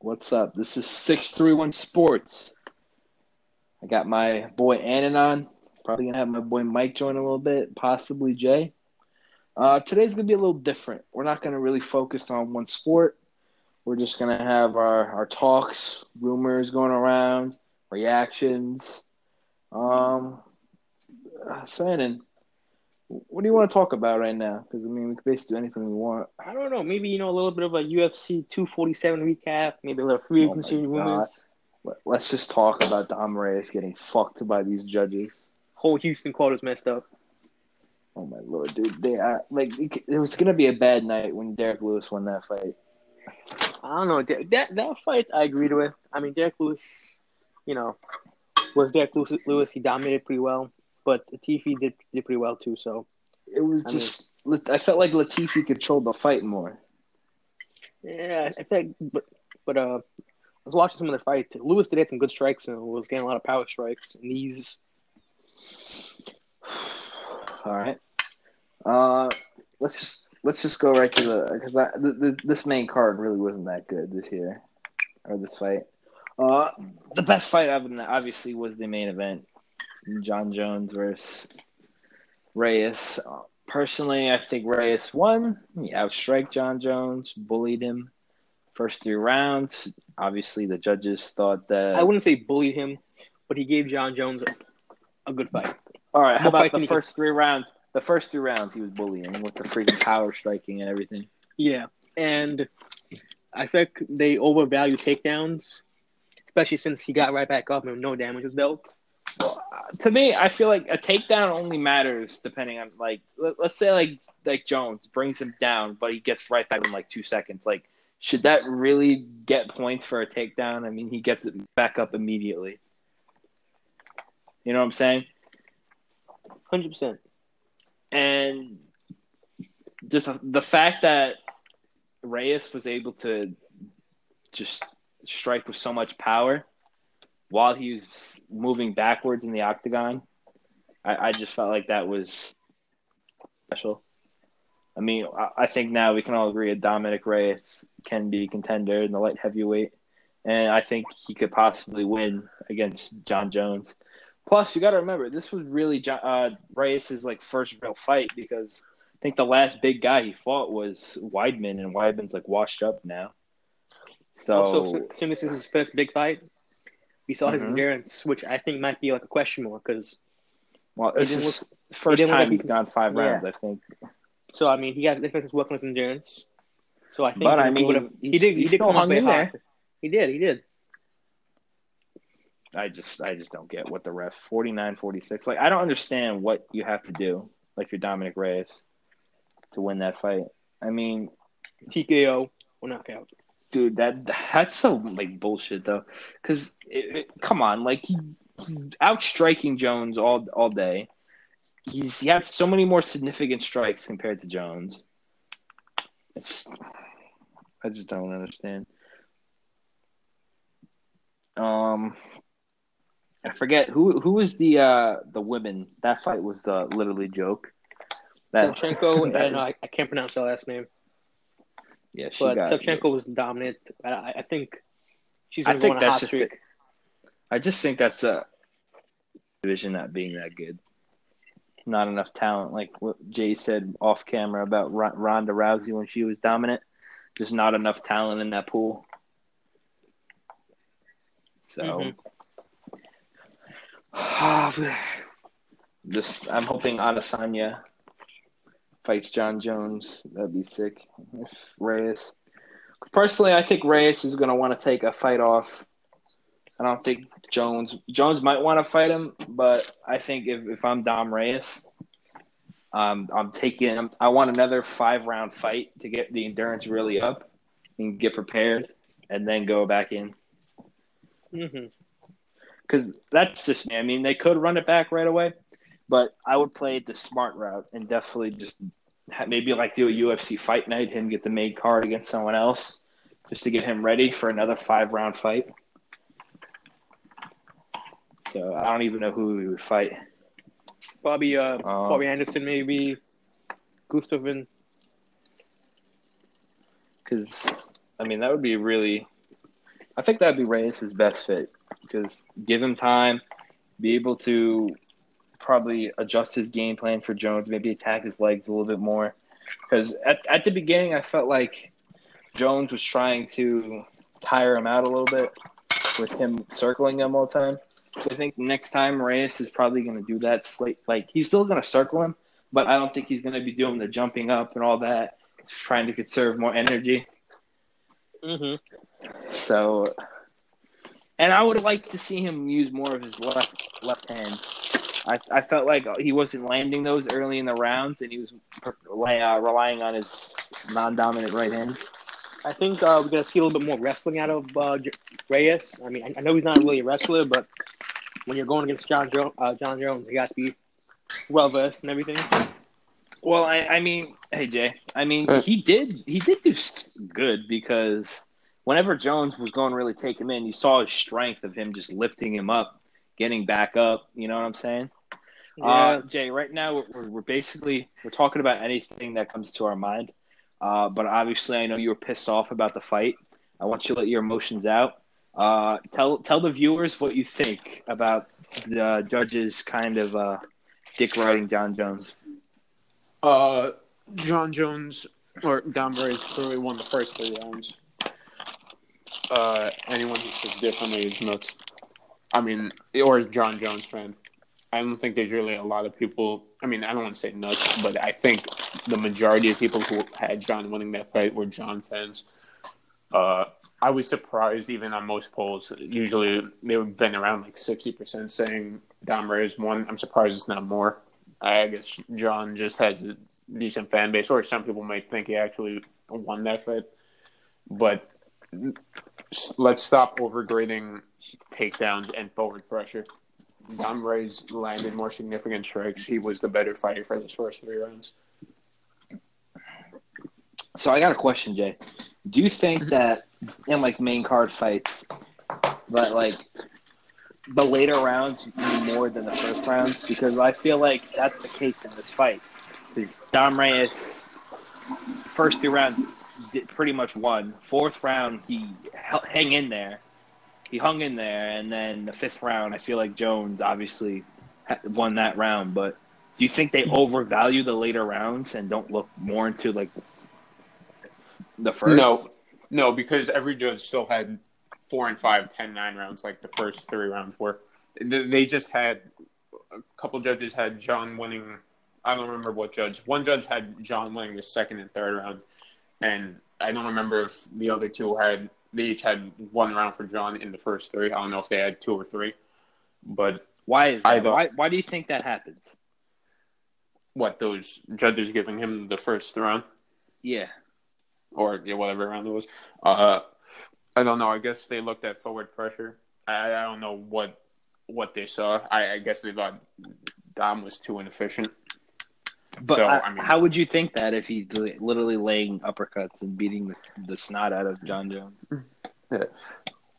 What's up? This is 631 Sports. I got my boy Annan on. Probably going to have my boy Mike join a little bit, possibly Jay. Uh, today's going to be a little different. We're not going to really focus on one sport. We're just going to have our, our talks, rumors going around, reactions. Um, uh, Shannon, what do you want to talk about right now? Because I mean, we can basically do anything we want. I don't know. Maybe you know a little bit of a UFC 247 recap. Maybe a little free Oh agency God. rumors. Let- Let's just talk about Dom Reyes getting fucked by these judges. Whole Houston quota's messed up. Oh my lord, dude! They uh, like it it was gonna be a bad night when Derrick Lewis won that fight. I don't know that that, that fight. I agreed with. I mean, Derrick Lewis, you know, was Derrick Lewis. Lewis he dominated pretty well, but Latifi did did pretty well too. So It was I mean- just I felt like Latifi controlled the fight more. yeah, I think. But but uh, I was watching some of the fight. Lewis did have some good strikes and was getting a lot of power strikes. And these All right, uh, let's just let's just go right to the because the, the, this main card really wasn't that good this year or this fight. Uh, the best fight of obviously was the main event, Jon Jones versus Reyes. Uh, personally, I think Reyes won. He outstrike Jon Jones, bullied him first three rounds. Obviously, the judges thought that. I wouldn't say bullied him, but he gave Jon Jones a, a good fight. All right, how about the first three rounds? The first three rounds, he was bullying with the freaking power striking and everything. Yeah, and I think they overvalue takedowns, especially since he got right back up and no damage was dealt. Well, uh, to me, I feel like a takedown only matters depending on like let, us say like like Jones brings him down, but he gets right back in like two seconds. Like, should that really get points for a takedown? I mean, he gets it back up immediately. You know what I'm saying? Hundred percent. and just the fact that Reyes was able to just strike with so much power while he was moving backwards in the octagon, I, I just felt like that was special. I mean, I, I think now we can all agree that Dominic Reyes can be a contender in the light heavyweight, and I think he could possibly win against Jon Jones. Plus, you got to remember this was really Jo- uh, Reyes' like first real fight because I think the last big guy he fought was Weidman, and Weidman's like washed up now. So also, since this is his first big fight, we saw his Mhm. endurance, which I think might be like a question mark. Because well, he this is first look time like he he's gone five Yeah. rounds, I think. so I mean, he working on his endurance. So I think, But, I he mean, would've- he did. He did come hung in there. hard. He did. He did. I just I just don't get what the ref 49-46. Like I don't understand what you have to do like you're Dominic Reyes to win that fight. I mean, TKO or knockout. Dude, that that's so like bullshit though. Because come on, like he, he's outstriking Jones all all day. He's he has so many more significant strikes compared to Jones. It's I just don't understand. Um, I forget who who was the uh the women. That fight was uh, literally joke. That Shevchenko that- and uh, I, I can't pronounce her last name, yeah, but got. Shevchenko was dominant. I, I think she's I gonna go on a hot just streak. I just think that's a division not being that good. Not enough talent, like what Jay said off camera about Ron- Ronda Rousey when she was dominant. Just not enough talent in that pool. So, Mhm. this I'm hoping Adesanya fights Jon Jones. That'd be sick. If Reyes, personally, I think Reyes is going to want to take a fight off. I don't think Jones Jones might want to fight him, but I think if, if I'm Dom Reyes, um, I'm taking. I'm, I want another five round fight to get the endurance really up and get prepared, and then go back in. Because that's just me. I mean, they could run it back right away, but I would play it the smart route and definitely just maybe like do a UFC fight night, him get the main card against someone else, just to get him ready for another five round fight. So I don't even know who he would fight. Bobby, uh, Um, Bobby Anderson, maybe Gustafsson. Because I mean, that would be really I think that'd be Reyes' best fit because give him time, be able to probably adjust his game plan for Jones, maybe attack his legs a little bit more. Because at, at the beginning, I felt like Jones was trying to tire him out a little bit with him circling him all the time. I think next time Reyes is probably going to do that. Slate like he's still going to circle him, but I don't think he's going to be doing the jumping up and all that. He's trying to conserve more energy. Mm-hmm. So, and I would like to see him use more of his left left hand. I, I felt like he wasn't landing those early in the rounds, and he was uh, relying on his non-dominant right hand. I think uh, we're gonna see a little bit more wrestling out of uh, Reyes. I mean, I, I know he's not really a wrestler, but when you're going against John jo- uh, Jon Jones, you got to be well versed and everything. Well, I, I mean, hey Jay, I mean, he did he did do good because whenever Jones was going to really take him in, you saw his strength of him just lifting him up, getting back up. You know what I'm saying? Yeah. Uh, Jay, right now we're, we're basically we're talking about anything that comes to our mind. Uh, but obviously, I know you were pissed off about the fight. I want you to let your emotions out. Uh, tell tell the viewers what you think about the judges kind of uh, dick riding Jon Jones. Uh, Jon Jones or Dom Reyes clearly won the first three rounds. Uh, anyone who says differently is nuts. I mean, or Jon Jones fan. I don't think there's really a lot of people. I mean, I don't want to say nuts, but I think the majority of people who had Jon winning that fight were Jon fans. Uh, I was surprised, even on most polls. Usually, they've been around like sixty percent saying Dom Reyes won. I'm surprised it's not more. I guess Jon just has a decent fan base, or some people might think he actually won that fight. But let's stop overgrading takedowns and forward pressure. Dom Reyes landed more significant strikes. He was the better fighter for those first three rounds. So I got a question, Jay. Do you think mm-hmm. that in like main card fights, but like the later rounds more than the first rounds? Because I feel like that's the case in this fight. Because Dom Reyes, first three rounds, pretty much won. Fourth round, he hang in there he hung in there, and then the fifth round, I feel like Jones obviously won that round. But do you think they overvalue the later rounds and don't look more into like the first? No, no, because every judge still had four and five, ten, nine rounds like the first three rounds were. They just had a couple judges had Jon winning. I don't remember what judge. One judge had Jon winning the second and third round, and I don't remember if the other two had they each had one round for Jon in the first three. I don't know if they had two or three, but why is that? why why do you think that happens? What those judges giving him the first round? Yeah, or yeah, whatever round it was. Uh, I don't know. I guess they looked at forward pressure. I, I don't know what what they saw. I, I guess they thought Dom was too inefficient. But so, I, I mean, how would you think that if he's literally laying uppercuts and beating the, the snot out of Jon Jones? Yeah.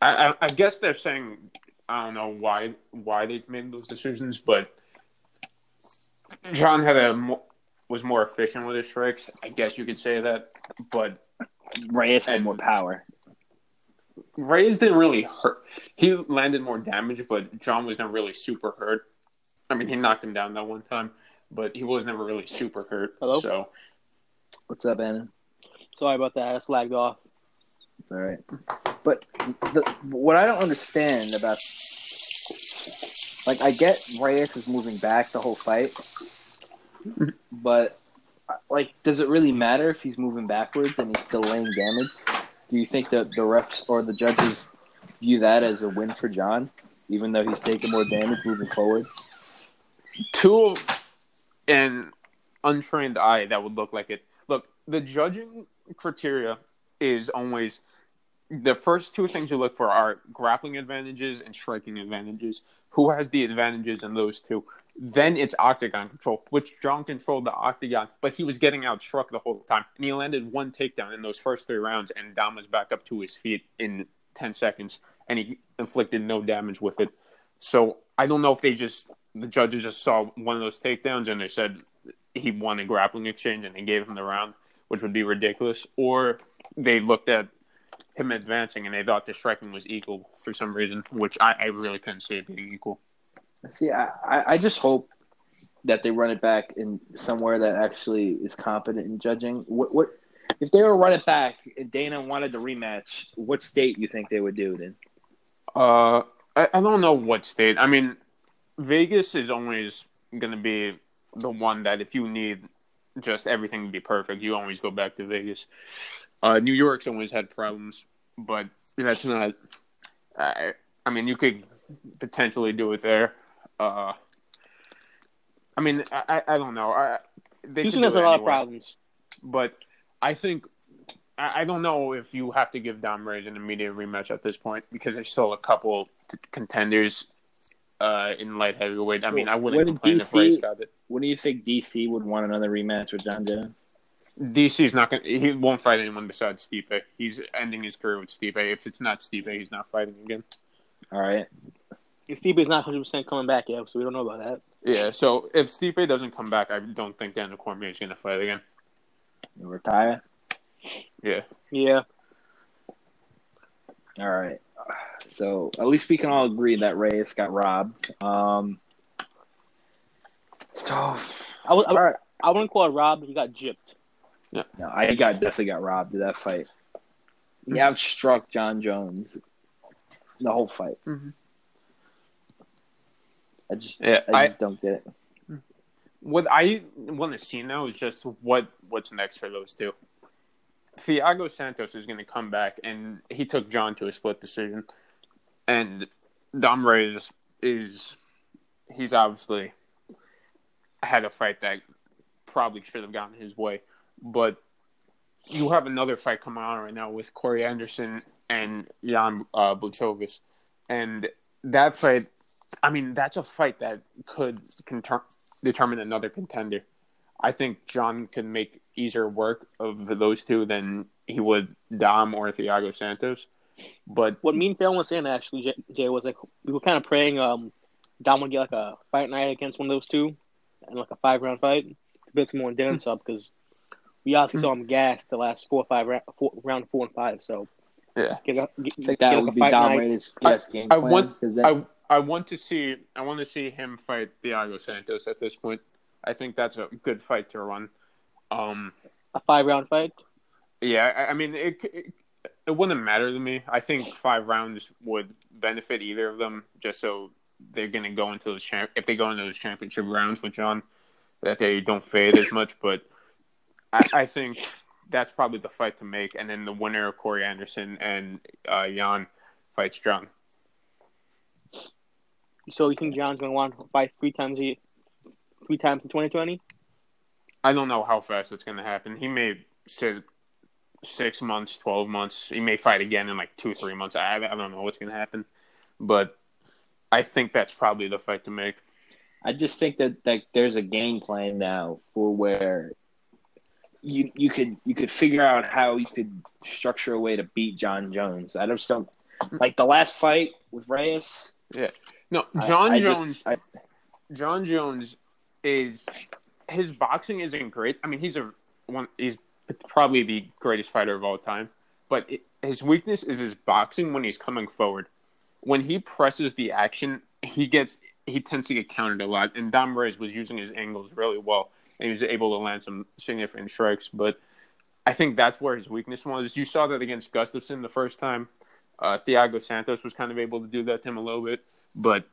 I, I, guess they're saying I don't know why why they made those decisions, but Jon had a was more efficient with his strikes. I guess you could say that, but Reyes had more power. Reyes didn't really hurt. He landed more damage, but Jon was never really super hurt. I mean, he knocked him down that one time but he was never really super hurt. Hello. So, what's up, Anna? Sorry about that. I slagged off. It's all right. But the, what I don't understand about, like, I get Reyes is moving back the whole fight, but like, does it really matter if he's moving backwards and he's still laying damage? Do you think that the refs or the judges view that as a win for Jon, even though he's taking more damage moving forward? Two an untrained eye that would look like it. Look, the judging criteria is always the first two things you look for are grappling advantages and striking advantages. Who has the advantages in those two? Then it's octagon control, which Jon controlled the octagon, but he was getting out struck the whole time. And he landed one takedown in those first three rounds, and Dom was back up to his feet in 10 seconds, and he inflicted no damage with it. So I don't know if they just the judges just saw one of those takedowns and they said he won a grappling exchange and they gave him the round, which would be ridiculous. Or they looked at him advancing, and they thought the striking was equal for some reason, which I, I really couldn't see it being equal. See, I, I just hope that they run it back in somewhere that actually is competent in judging. What what if they were run it back and Dana wanted the rematch? What state you think they would do then? Uh, I, I don't know what state. I mean, Vegas is always going to be the one that if you need just everything to be perfect, you always go back to Vegas. Uh, New York's always had problems, but that's not. I, I mean, you could potentially do it there. Uh, I mean, I, I don't know. I, they Houston has a lot of problems. but I think I, I don't know if you have to give Dom Reyes an immediate rematch at this point because there's still a couple t- contenders uh, in light heavyweight. I mean, I wouldn't Wouldn't complain if DC Reyes got it. What do you think DC would want another rematch with Jon Jones? DC's not going. to He won't fight anyone besides Stipe. He's ending his career with Stipe. If it's not Stipe, he's not fighting again. All right. Stipe is not 100 percent coming back yet, so we don't know about that. Yeah. So if Stipe doesn't come back, I don't think Daniel Cormier is going to fight again. You retire. Yeah. Yeah, All right. So at least we can all agree that Reyes got robbed. Um. So I would. I, all right. I wouldn't call it robbed. He got gypped. No, I got definitely got robbed in that fight. He outstruck Jon Jones the whole fight. Mhm. I just, Yeah, I I- don't get it. What I want to see now is just what what's next for those two. Thiago Santos is going to come back, and he took Jon to a split decision, and Dom Reyes is he's obviously had a fight that probably should have gotten his way, but you have another fight coming on right now with Corey Anderson and Jan uh, Blachowicz, and that fight. I mean, that's a fight that could conter- determine another contender. I think Jon could make easier work of those two than he would Dom or Thiago Santos. But What me and Phil was saying actually, Jay, Jay, was like we were kind of praying um Dom would get like a fight night against one of those two, and like a five round fight to build some more endurance up because we obviously saw him gas the last four or five round, four, round four and five. So yeah, get, a, get, I think get that like would a be fight Dom night. Best game I plan. want- 'cause I I want to see I want to see him fight Thiago Santos at this point. I think that's a good fight to run. Um, a five round fight. yeah, I, I mean it, it it wouldn't matter to me. I think five rounds would benefit either of them, just so they're going to go into those champ if they go into those championship rounds with Jon, that they don't fade as much. But I, I think that's probably the fight to make, and then the winner of Corey Anderson and uh, Jan fights Jon. So you think Jon's gonna want to fight three times a three times in twenty twenty? I don't know how fast it's going to happen. He may sit six months, twelve months. He may fight again in like two, three months. I, I don't know what's going to happen, but I think that's probably the fight to make. I just think that that there's a game plan now for where you you could you could figure out how you could structure a way to beat Jon Jones. I just don't like the last fight with Reyes. Yeah, no, I- Jon I Jones. just- I- Jon Jones is his boxing isn't great. I mean, he's a one. He's probably the greatest fighter of all time. But it, his weakness is his boxing when he's coming forward. When he presses the action, he gets he tends to get countered a lot. And Dom Reyes was using his angles really well, and he was able to land some significant strikes. But I think that's where his weakness was. You saw that against Gustafsson the first time. Uh, Thiago Santos was kind of able to do that to him a little bit, but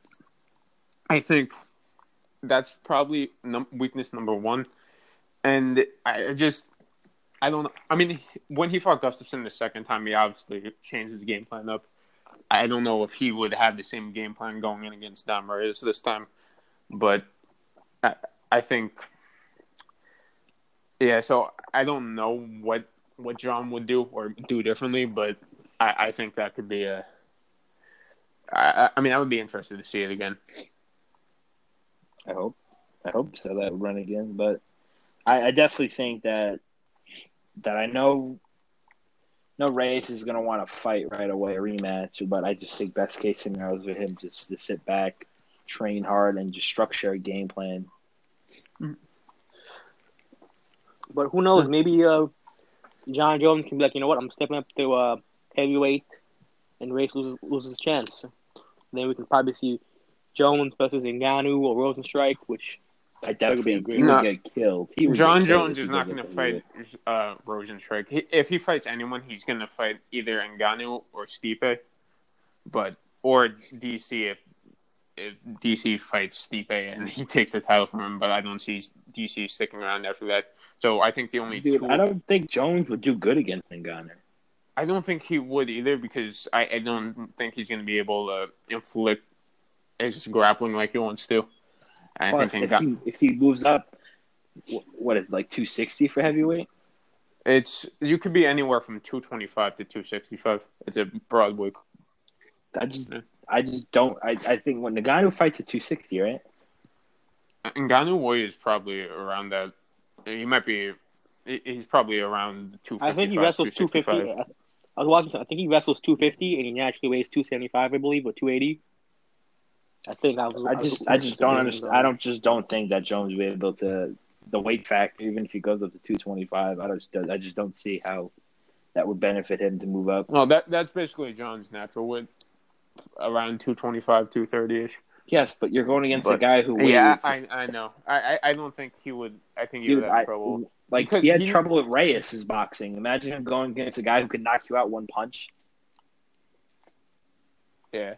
I think that's probably num- weakness number one. And I just, I don't. I mean, when he fought Gustafsson the second time, he obviously changed his game plan up. I don't know if he would have the same game plan going in against Dom Reyes this time, but I, I think, yeah. So I don't know what what Jon would do or do differently, but I, I think that could be a. I, I mean, I would be interested to see it again. I hope. I hope so that run again. But I, I definitely think that that I know no Reyes is gonna want to fight right away, a rematch, but I just think best case scenario is for him just to sit back, train hard and just structure a game plan. But who knows? Maybe uh, Jon Jones can be like, you know what? I'm stepping up to uh, heavyweight, and Reyes loses loses his chance. Then we can probably see Jones versus Ngannou or Rozenstruik, which I definitely That would be he would get killed. He would Jon get killed Jones is not going to fight uh, Rozenstruik. He, if he fights anyone, he's going to fight either Ngannou or Stipe, but or DC if if DC fights Stipe and he takes the title from him. But I don't see DC sticking around after that. So I think the only Dude, two. I don't think Jones would do good against Ngannou. I don't think he would either because I, I don't think he's going to be able to inflict his grappling like he wants to. I Plus, think if Ngan- he if he moves up, what is it, like two sixty for heavyweight? it's you could be anywhere from two twenty five to two sixty five. It's a broad weight. I just I just don't. I, I think when Ngannou fights at two sixty, right? Uh, Ngannou weight is probably around that. He might be. He's probably around two fifty five. I think he wrestles two fifty. I was watching. I think he wrestles two fifty, and he naturally weighs two seventy five, I believe, or two eighty. I think I was. I just I just don't understand. I don't just don't think that Jones will be able to the weight factor, even if he goes up to two twenty five. I just I just don't see how that would benefit him to move up. Well, that that's basically Jon's natural weight, around two twenty five, two thirty ish. Yes, but you're going against a guy who weighs. Yeah, I I know. I, I I don't think he would. I think he dude, would have I, trouble. like Because he had he- trouble with Reyes' boxing. Imagine him going against a guy who could knock you out one punch. Yeah.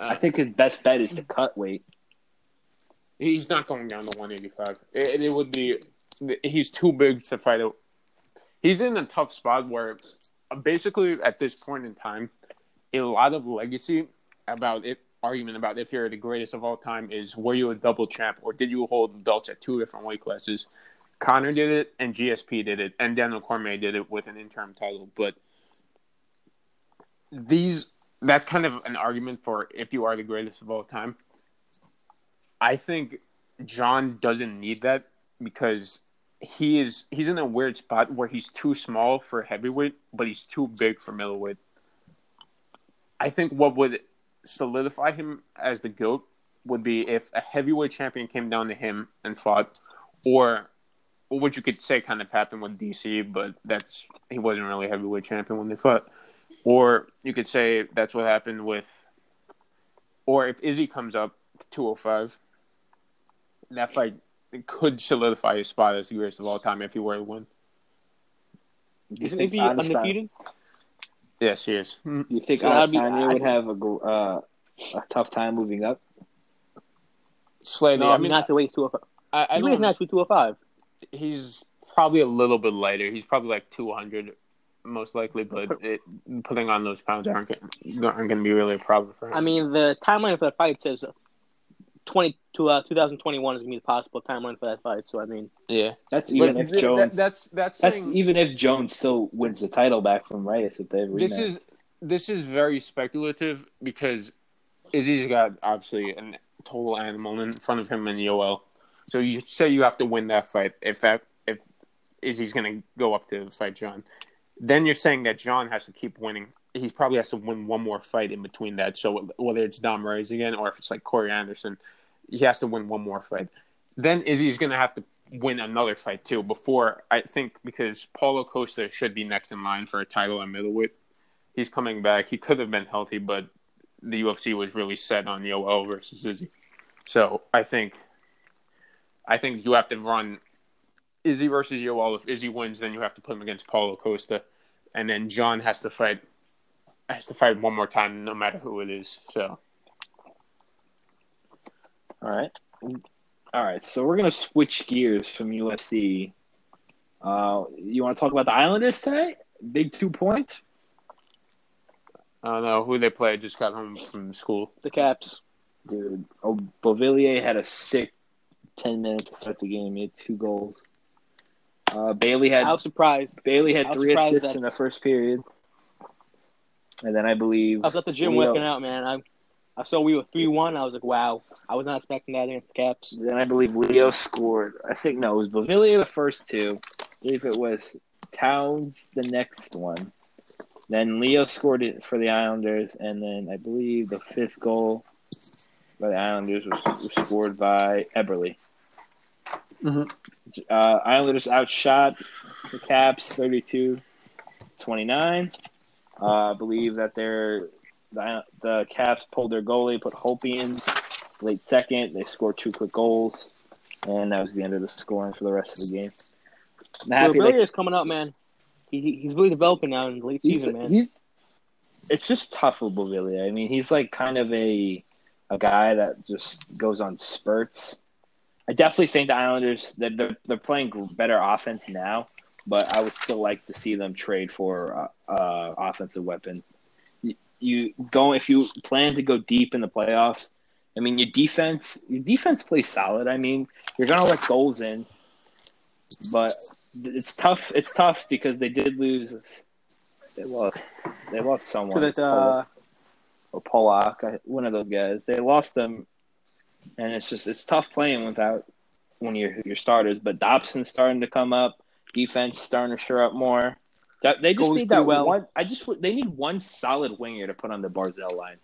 I think his best bet is to cut weight. He's not going down to 185. It, it would be. He's too big to fight. He's in a tough spot where, uh, basically, at this point in time, a lot of legacy about it argument about if you're the greatest of all time is were you a double champ or did you hold belts at two different weight classes? Conor did it and GSP did it and Daniel Cormier did it with an interim title, but these that's kind of an argument for if you are the greatest of all time. I think Jon doesn't need that because he is he's in a weird spot where he's too small for heavyweight, but he's too big for middleweight. I think what would solidify him as the GOAT would be if a heavyweight champion came down to him and fought, or, what you could say kind of happened with DC, but that's he wasn't really a heavyweight champion when they fought. Or you could say that's what happened with, or if Izzy comes up to 205, that fight could solidify his spot as the greatest of all time if he were to win. Isn't think he undefeated? Yes, he is. do you think So that'd Adesanya I- would have a uh, a tough time moving up? Slightly. No, I mean, not to weight two hundred five. I, I He weighs don't. two hundred five. He's probably a little bit lighter. He's probably like 200, most likely. But it, putting on those pounds aren't going aren't going to be really a problem for him. I mean, the timeline for the fight says twenty to uh, two thousand twenty one is gonna be the possible timeline for that fight. So I mean, yeah. That's even But if th- Jones. that- that's that's that's saying- even if Jones still wins the title back from Reyes if they this rematch. is this is very speculative because Izzy's got obviously a total animal in front of him in Yoel. So you say you have to win that fight if that if Izzy's going to go up to fight Jon. Then you're saying that Jon has to keep winning. He probably has to win one more fight in between that. So whether it's Dom Reyes again or if it's like Corey Anderson, he has to win one more fight. Then Izzy's going to have to win another fight too before I think because Paulo Costa should be next in line for a title at middleweight. He's coming back. He could have been healthy, but the UFC was really set on Yoel versus Izzy. So I think I think you have to run Izzy versus Yoel. If Izzy wins, then you have to put him against Paulo Costa, and then Jon has to fight has to fight one more time, no matter who it is. So All right. All right. So we're gonna switch gears from UFC. Uh, you want to talk about the Islanders today? Big two points. I don't know who they play. Just got home from school. the Caps. Dude, oh, Beauvillier had a sick ten minutes to start the game. He had two goals. Uh, Bailey had I was surprised. Bailey had three assists that- in the first period, and then I believe I was at the gym Leo- working out, man. I I saw we were three one. I was like, wow. I was not expecting that against the Caps. Then I believe Leo scored. I think no, it was Beauvillier the first two. I believe it was Towns the next one. Then Leo scored it for the Islanders, and then I believe the fifth goal by the Islanders was, was scored by Eberle. Mhm. Uh, Islanders outshot the Caps 32-29. Uh, I believe that they're the, the Caps pulled their goalie, put Hope in late second. They scored two quick goals, and that was the end of the scoring for the rest of the game. I'm happy is coming up, man. He, he- he's really developing now in the late season, man. it's just tough with Beauvillier. I mean, he's like kind of a a guy that just goes on spurts. I definitely think the Islanders that they're, they're playing better offense now, but I would still like to see them trade for uh, uh, offensive weapon. You, you go if you plan to go deep in the playoffs. I mean, your defense your defense plays solid. I mean, you're gonna let goals in, but it's tough. It's tough because they did lose. They lost. They lost someone. That, uh, or Pulock, one of those guys. They lost them, and it's just it's tough playing without one of your your starters. But Dobson's starting to come up. Defense starting to shore up more. They just Goalies need that well. one. I just they need one solid winger to put on the Barzal line.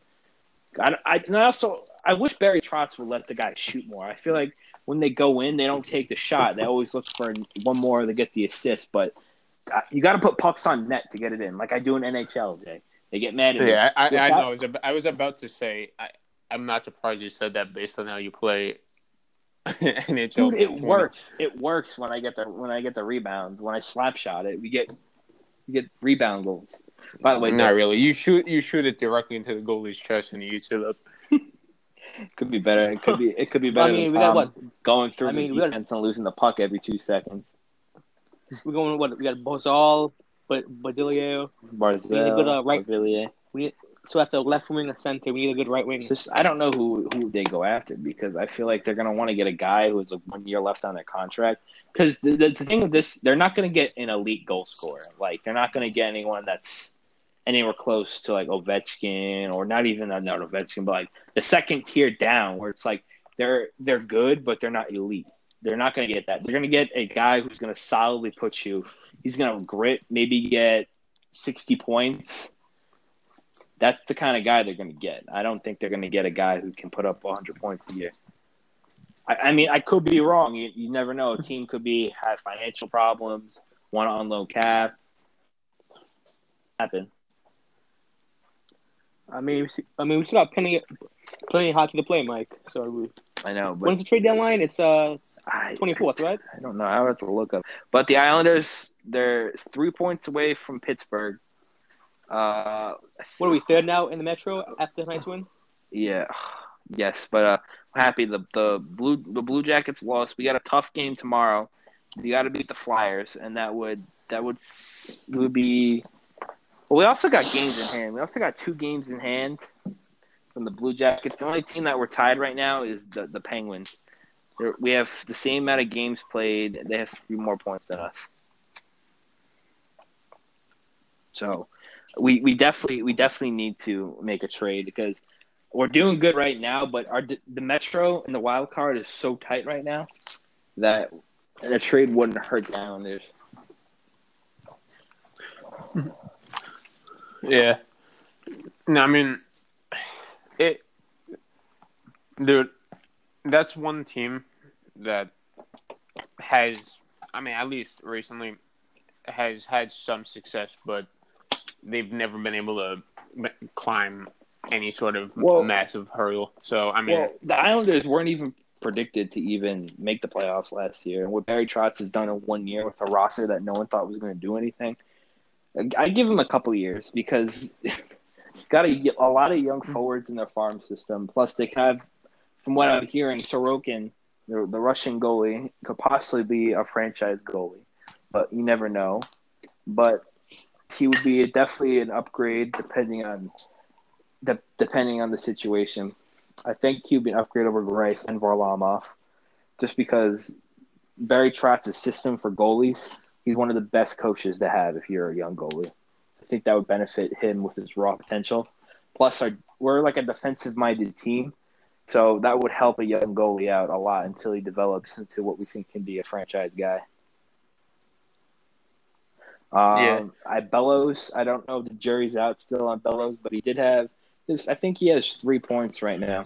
I, I, and I also I wish Barry Trotz would let the guy shoot more. I feel like when they go in, they don't take the shot. They always look for one more to get the assist. But uh, you got to put pucks on net to get it in, like I do in NHL. Jay, they get mad at me. Yeah, I, I, I know. I was, I was about to say. I, I'm not surprised you said that based on how you play NHL. Dude, it works. It works when I get the when I get the rebounds. When I slap shot it, we get we get rebound goals. By the way, Not really. You shoot. You shoot it directly into the goalie's chest, and you use it up. could be better. It could be it could be better. I mean, than we got Tom what? going through I mean, the we got- defense and losing the puck every two seconds. We're going what? We got Barzal, but Badilio. Barzal, We need a good, uh, right- Villiers. So that's a left wing, a center. We need a good right wing. Just I don't know who who they go after because I feel like they're gonna want to get a guy who has like one year left on their contract. Because the, the, the thing with this, they're not gonna get an elite goal scorer. Like they're not gonna get anyone that's anywhere close to like Ovechkin or not even not Ovechkin, but like the second tier down where it's like they're they're good but they're not elite. They're not gonna get that. They're gonna get a guy who's gonna solidly put you. He's gonna grit, maybe get sixty points that's the kind of guy they're going to get. I don't think they're going to get a guy who can put up 100 points a year. I, I mean, I could be wrong. You, you never know. A team could be have financial problems, want to unload cap. Happen. I mean, I mean, we still got plenty, plenty of hockey to play, Mike. So we, I know, but when's the trade deadline? It's uh twenty fourth, right? I don't know. I would have to look up. But the Islanders, they're three points away from Pittsburgh. Uh, What are we third now in the Metro after tonight's win? Yeah, yes, but uh, I'm happy the the blue the Blue Jackets lost. We got a tough game tomorrow. You got to beat the Flyers, and that would that would would be. Well, we also got games in hand. We also got two games in hand from the Blue Jackets. The only team that we're tied right now is the the Penguins. They're, we have the same amount of games played. They have three more points than us. So, we we definitely we definitely need to make a trade because we're doing good right now, but our the Metro and the wild card is so tight right now that a trade wouldn't hurt the Islanders. Yeah. No, I mean, it. Dude, that's one team that has, I mean, at least recently, has had some success, but they've never been able to m- climb any sort of Well- massive hurdle. So, I mean, Well, the Islanders weren't even predicted to even make the playoffs last year, and what Barry Trotz has done in one year with a roster that no one thought was going to do anything, I give him a couple years because he's got a, a lot of young forwards in their farm system. Plus, they have, from what I'm hearing, Sorokin, the, the Russian goalie, could possibly be a franchise goalie, but you never know. But he would be definitely an upgrade depending on de- depending on the situation. I think he'd be an upgrade over Greiss and Varlamov, just because Barry Trotz's system for goalies, he's one of the best coaches to have if you're a young goalie. I think that would benefit him with his raw potential. Plus, our, we're like a defensive-minded team, so that would help a young goalie out a lot until he develops into what we think can be a franchise guy. Um, Yeah. I Bellows. I don't know if the jury's out still on Bellows, but he did have. His, I think he has three points right now.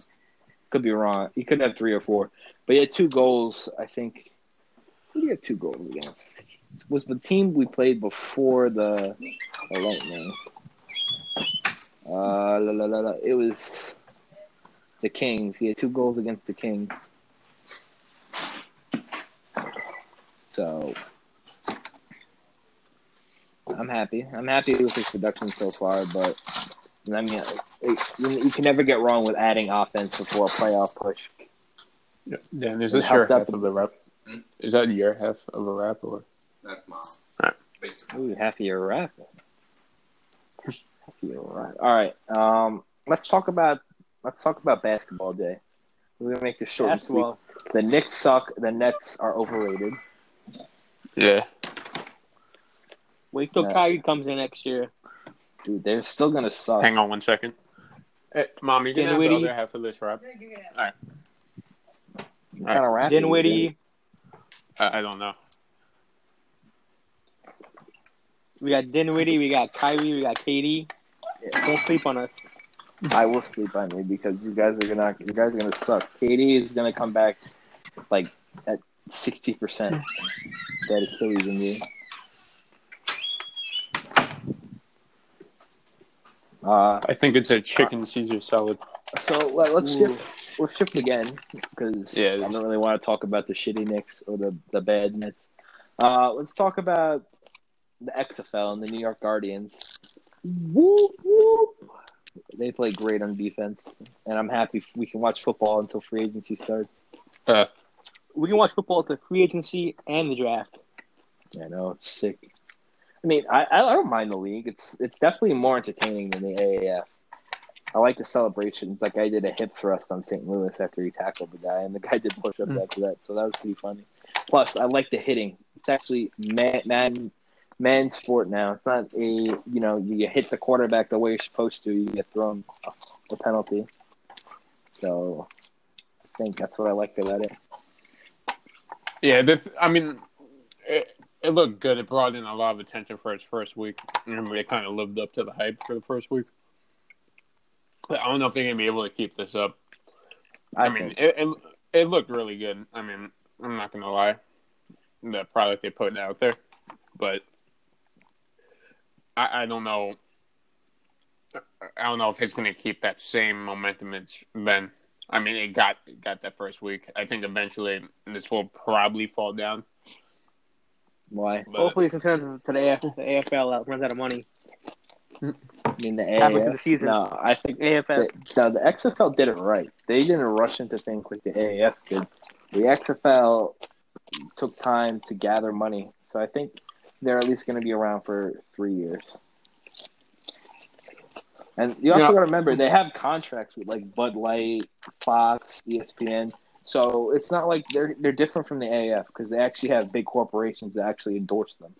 Could be wrong. He could have three or four, but he had two goals. I think. Who did he have two goals against? Was the team we played before the, Lightning? Uh, la, la, la, la. It was the Kings. He had two goals against the Kings. So I'm happy. I'm happy with his production so far, but I mean, it, you, you can never get wrong with adding offense before a playoff push. Yeah, Dan, is It this your half the- of the rap? Hmm? Is that your half of a rap or? That's mom. Alright. Basically. Ooh, half of your rap. Half of your rap. All right. Um, let's talk about let's talk about basketball day. We're gonna make this short and sweet. Basketball. The Knicks suck. The Nets are overrated. Yeah. Wait till Yeah. Kyrie comes in next year. Dude, they're still gonna suck. Hang on one second. Hey, mom, you can have the Dinwiddie. other half of this rap. What kind of rap? Dinwiddie. I, I don't know. We got Dinwiddie. We got Kyrie. We got KD. Don't sleep on us. I will sleep on you because you guys are gonna you guys are gonna suck. KD is gonna come back like at sixty percent. That Achilles in Uh, I think it's a chicken Caesar salad. so let, let's Ooh. shift. Let's shift again because Yeah, I don't really want to talk about the shitty Knicks or the the bad Nets. Uh, let's talk about the XFL and the New York Guardians. Whoop whoop! They play great on defense, and I'm happy we can watch football until free agency starts. Uh, We can watch football at the free agency and the draft. I know it's sick. I mean, I I don't mind the league. It's it's definitely more entertaining than the AAF. I like the celebrations. Like I did a hip thrust on St. Louis after he tackled the guy, and the guy did push-ups Mm. after that. So that was pretty funny. Plus, I like the hitting. It's actually man man sport now. It's not a you know you hit the quarterback the way you're supposed to. You get thrown a, penalty. So I think that's what I liked about it. yeah, I mean, it, it looked good. It brought in a lot of attention for its first week. and they kind of lived up to the hype for the first week. But I don't know if they're going to be able to keep this up. I, I, mean, it, it it looked really good. I mean, I'm not gonna lie, the product they put out there, but I, I don't know. I don't know if it's gonna keep that same momentum it's been. I mean, it got it got that first week. I think eventually this will probably fall down. Why? But Hopefully, it's in terms to the, AF, the AFL that runs out of money. I mean the Halfway through AAF. the season. No, I think AFL. the, no, the XFL did it right. They didn't rush into things like the AAF did. The XFL took time to gather money, so I think they're at least going to be around for three years. And you also Yeah. got to remember they have contracts with like Bud Light, Fox, ESPN. So it's not like they're they're different from the AAF because they actually have big corporations that actually endorse them.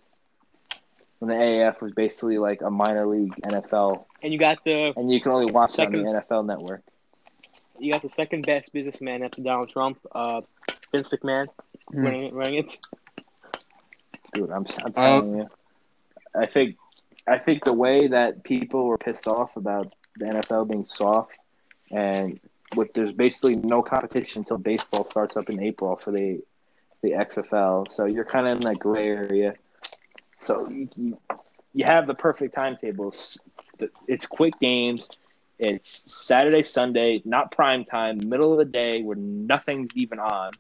When the AAF was basically like a minor league NFL, And you got the and you can only watch it on the NFL Network. you got the second best businessman after Donald Trump, uh, Vince McMahon, Hmm. running it, running it. Dude, I'm, I'm telling you. I think I think the way that people were pissed off about the NFL being soft and with there's basically no competition until baseball starts up in April for the the XFL. So you're kind of in that gray area. So you, you, you have the perfect timetables. It's quick games. It's Saturday, Sunday, not prime time, middle of the day where nothing's even on.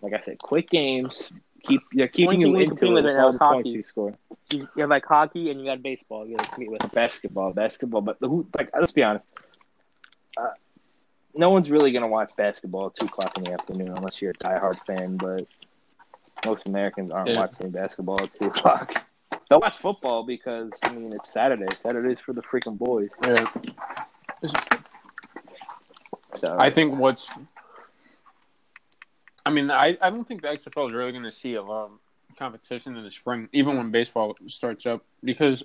Like I said, quick games. Keep they're keeping you into it with with right now the points hockey. you score. You you have like hockey and you got baseball. You got to compete with. Basketball, basketball, but who? Like, let's be honest. Uh, no one's really gonna watch basketball at two o'clock in the afternoon unless you're a diehard fan. But most Americans aren't Yeah. watching basketball at two o'clock. They'll watch football because I mean it's Saturday. Saturday's for the freaking boys. Yeah. So I think what's. I mean, I, I don't think the XFL is really going to see a lot of competition in the spring, even when baseball starts up, because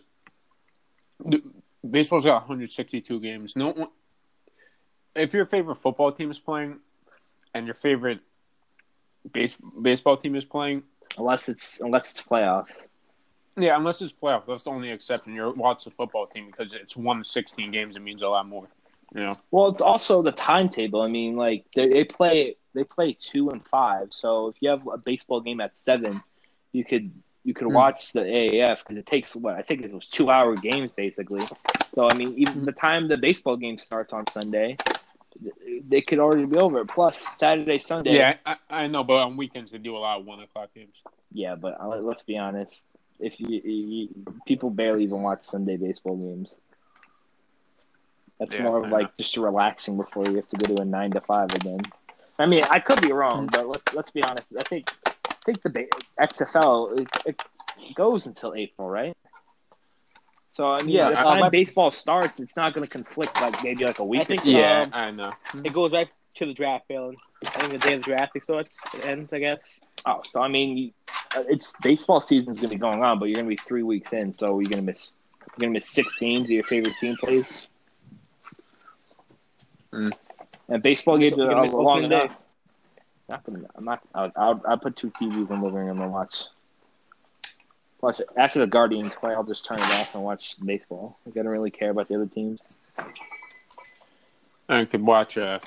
baseball's got 162 games. No one, if your favorite football team is playing, and your favorite base, baseball team is playing, unless it's unless it's playoff. yeah, unless it's playoff, that's the only exception. You're watch the football team because it's won 16 games. It means a lot more. You know. Well, it's also the timetable. I mean, like they, they play they play two and five. So if you have a baseball game at seven, you could you could Hmm. watch the AAF because it takes what I think it was two hour games basically. So I mean, even the time the baseball game starts on Sunday, they could already be over. Plus Saturday, Sunday. Yeah, I, I know, but on weekends they do a lot of one o'clock games. Yeah, but let's be honest. If you, you people barely even watch Sunday baseball games, that's Yeah, more of like know. just relaxing before you have to go to a nine to five again. I mean, I could be wrong, but let's let's be honest. I think I think the XFL it, it goes until April, right? So I mean, Yeah, by the uh, time my- baseball starts, it's not going to conflict like maybe like a week. I think- or. Yeah, Um, I know. It goes right to the draft, Phelan. I think the day of the draft it starts, it ends, I guess. Oh, so I mean, uh, it's baseball season's going to be going on, but you're going to be three weeks in, so you're going to miss you're going to miss six games. Of your favorite team plays, Mm. and baseball games So you're are gonna miss long day. enough. Not gonna, I'm not. I'll, I'll, I'll put two TVs in the living room and watch. Plus, after the Guardians play, I'll just turn it off and watch baseball. Like, I don't really care about the other teams. I could watch uh,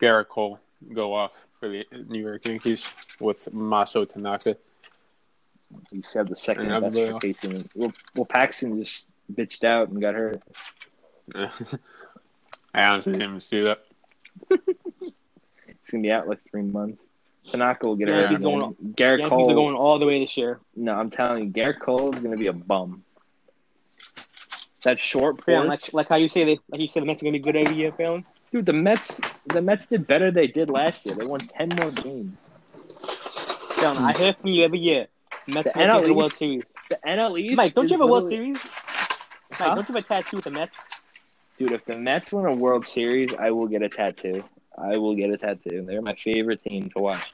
Gerrit Cole go off for the New York Yankees with Maso Tanaka. You should have the second best rotation. Well, well, Paxton just bitched out and got hurt. I honestly didn't see that. He's gonna be out like three months. Tanaka will get Yeah, hurt. he's going- Gerrit Yankees Cole. are going all the way this year. No, I'm telling you, Gerrit Cole is gonna be a bum. That short porch, like, like how you say they, like you said, the Mets are gonna be good every year, Phelan. dude. The Mets, the Mets did better they did last year. They won ten more games. Phelan, I hear from you every year. Mets The NL the World Series. The NL East. Mike, don't you have a World Series? Mike, Huh? don't you have a tattoo with the Mets? Dude, if the Mets win a World Series, I will get a tattoo. I will get a tattoo. They're my favorite team to watch.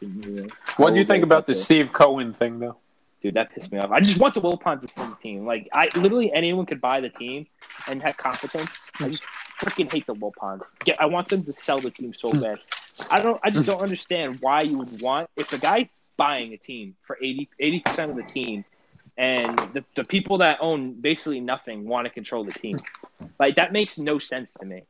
What do you think about the. Steve Cohen thing, though? Dude, that pissed me off. I just want the Wilpons to sell the team. Like, I literally anyone could buy the team and have competence. I just freaking hate the Wilpons. Get, I want them to sell the team so bad. I don't. I just don't understand why you would want if a guy's buying a team for 80 percent of the team, and the the people that own basically nothing want to control the team. Like that makes no sense to me.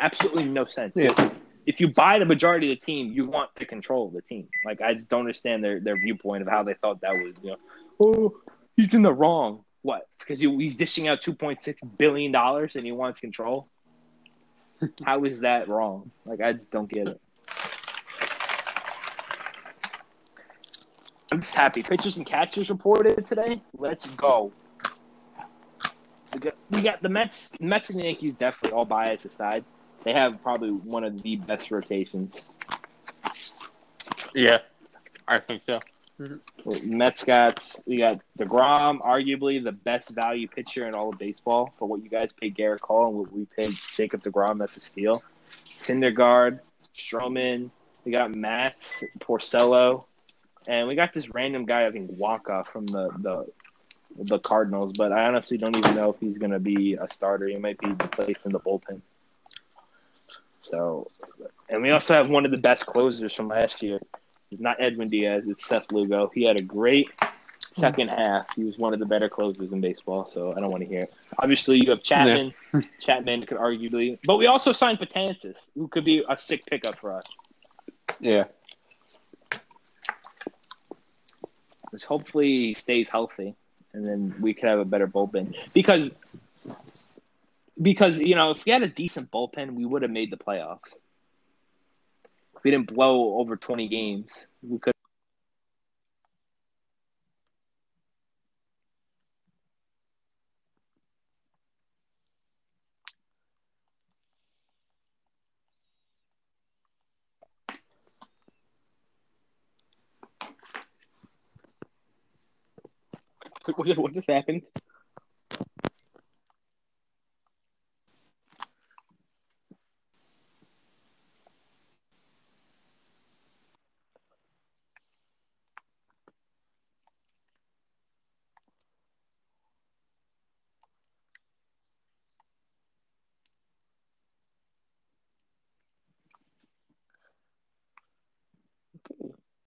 Absolutely no sense. Yeah. If you buy the majority of the team, you want to control the team. Like I just don't understand their, their viewpoint of how they thought that was. You know, oh, he's in the wrong. What? Because he, he's dishing out two point six billion dollars and he wants control. how is that wrong? Like I just don't get it. I'm just happy. Pitchers and catchers reported today. Let's go. We got, we got the Mets. Mets and Yankees definitely all bias aside. They have probably one of the best rotations. Yeah, I think so. Mm-hmm. Mets got we got Degrom, arguably the best value pitcher in all of baseball for what you guys paid Gerrit Cole and what we paid Jacob Degrom. That's a steal. Syndergaard, Stroman. We got Matt Porcello, and we got this random guy I think Wacha from the the the Cardinals. But I honestly don't even know if he's going to be a starter. He might be placed in the bullpen. So, and we also have one of the best closers from last year. It's not Edwin Diaz, it's Seth Lugo. He had a great second half. He was one of the better closers in baseball, so I don't want to hear it. Obviously, you have Chapman. Chapman could arguably, but we also signed Betances, who could be a sick pickup for us. Yeah. Just hopefully he stays healthy, and then we could have a better bullpen. Because, because you know, if we had a decent bullpen, we would have made the playoffs. If we didn't blow over twenty games, we could. What just, happened?